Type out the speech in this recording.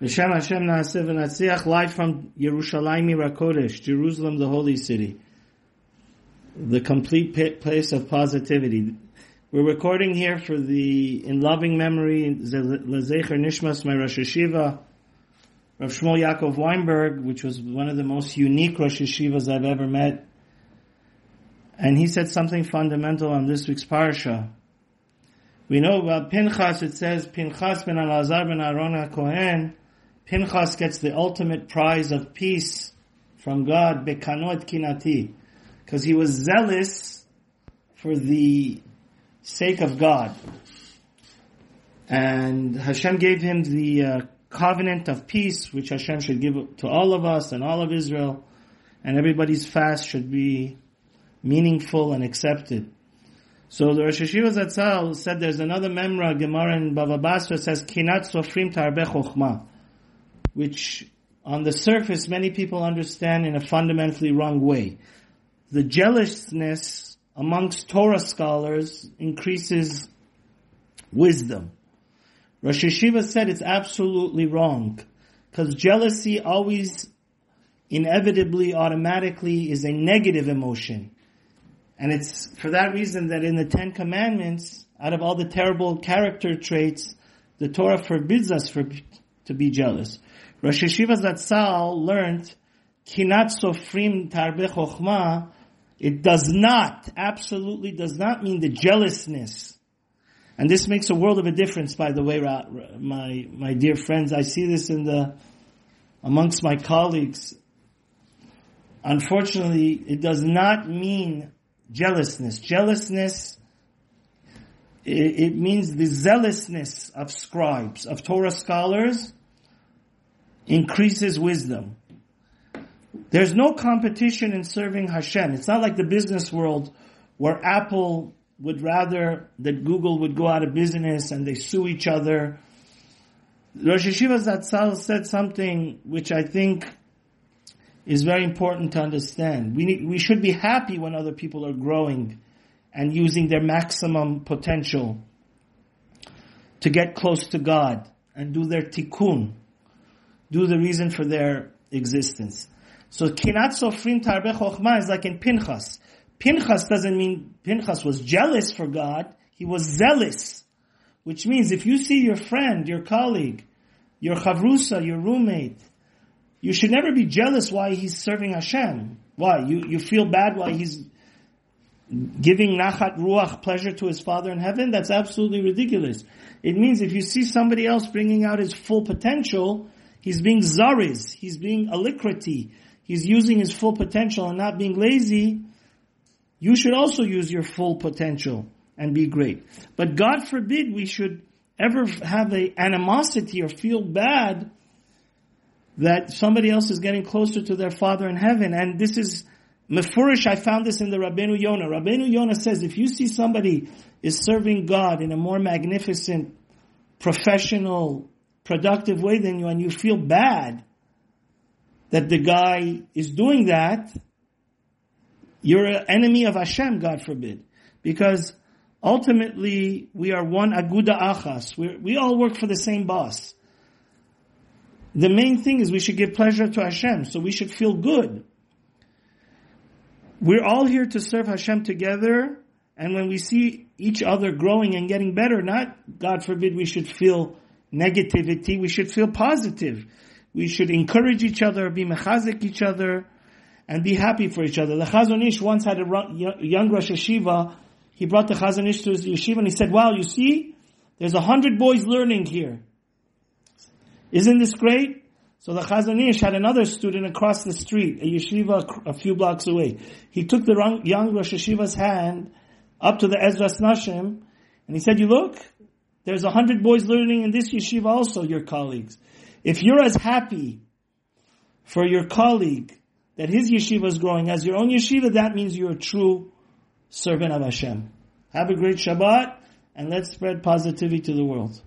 Hashem Hashem Naaseh V'Natziach, live from Yerushalayim Jerusalem, the holy city. The complete place of positivity. We're recording here for the, in loving memory, Lezecher Nishmas, my Rosh HaYeshiva, Rav Shmuel Yaakov Weinberg, which was one of the most unique Rosh HaYeshivas I've ever met. And he said something fundamental on this week's parsha. We know about Pinchas, it says, Pinchas ben Elazar ben Aaron Kohen, Pinchas gets the ultimate prize of peace from God, Bekanot Kinati, because he was zealous for the sake of God. And Hashem gave him the uh, covenant of peace, which Hashem should give to all of us and all of Israel, and everybody's fast should be meaningful and accepted. So the Rosh HaYeshiva Zatzal said there's another memra, Gemara in Bava Basra says, Kinat Sofrim Tarbe Chochmah which on the surface many people understand in a fundamentally wrong way. The jealousness amongst Torah scholars increases wisdom. Rosh HaYeshiva said it's absolutely wrong because jealousy always inevitably automatically is a negative emotion. And it's for that reason that in the Ten Commandments, out of all the terrible character traits, the Torah forbids us for, to be jealous. Rosh HaYeshiva Zatzal learned, Kinat Sofrim Tarbe Chochma, it does not, absolutely does not mean the jealousness. And this makes a world of a difference, by the way, my, my dear friends. I see this in the, amongst my colleagues. Unfortunately, it does not mean jealousness. Jealousness, it, it means the zealousness of scribes, of Torah scholars, increases wisdom. There's no competition in serving Hashem. It's not like the business world where Apple would rather that Google would go out of business and they sue each other. Rosh HaYeshiva Zatzal said something which I think is very important to understand. We need, we should be happy when other people are growing and using their maximum potential to get close to God and do their tikkun do the reason for their existence. So kinat sofrim tarbe chokhmah is like in Pinchas. Pinchas doesn't mean Pinchas was jealous for God. He was zealous. Which means if you see your friend, your colleague, your chavrusa, your roommate, you should never be jealous why he's serving Hashem. Why? You, you feel bad why he's giving nachat ruach pleasure to his father in heaven? That's absolutely ridiculous. It means if you see somebody else bringing out his full potential, He's being zariz. He's being alacrity. He's using his full potential and not being lazy. You should also use your full potential and be great. But God forbid we should ever have a animosity or feel bad that somebody else is getting closer to their Father in heaven. And this is Mefurish, I found this in the Rabbeinu Yonah. Rabbeinu Yonah says if you see somebody is serving God in a more magnificent, professional, productive way than you and you feel bad that the guy is doing that, you're an enemy of Hashem, God forbid. Because ultimately we are one aguda achas. We're, we all work for the same boss. The main thing is we should give pleasure to Hashem, so we should feel good. We're all here to serve Hashem together, and when we see each other growing and getting better, not, God forbid, we should feel negativity, we should feel positive. We should encourage each other, be mechazik each other, and be happy for each other. The Chazon Ish once had a young Rosh HaYeshiva. He brought the Chazon Ish to his yeshiva and he said, wow, you see, there's a hundred boys learning here. Isn't this great? So the Chazon Ish had another student across the street, a yeshiva a few blocks away. He took the young Rosh HaYeshiva's hand up to the Ezras Nashim, and he said, you look, there's a hundred boys learning in this yeshiva also, your colleagues. If you're as happy for your colleague that his yeshiva is growing as your own yeshiva, that means you're a true servant of Hashem. Have a great Shabbat, and let's spread positivity to the world.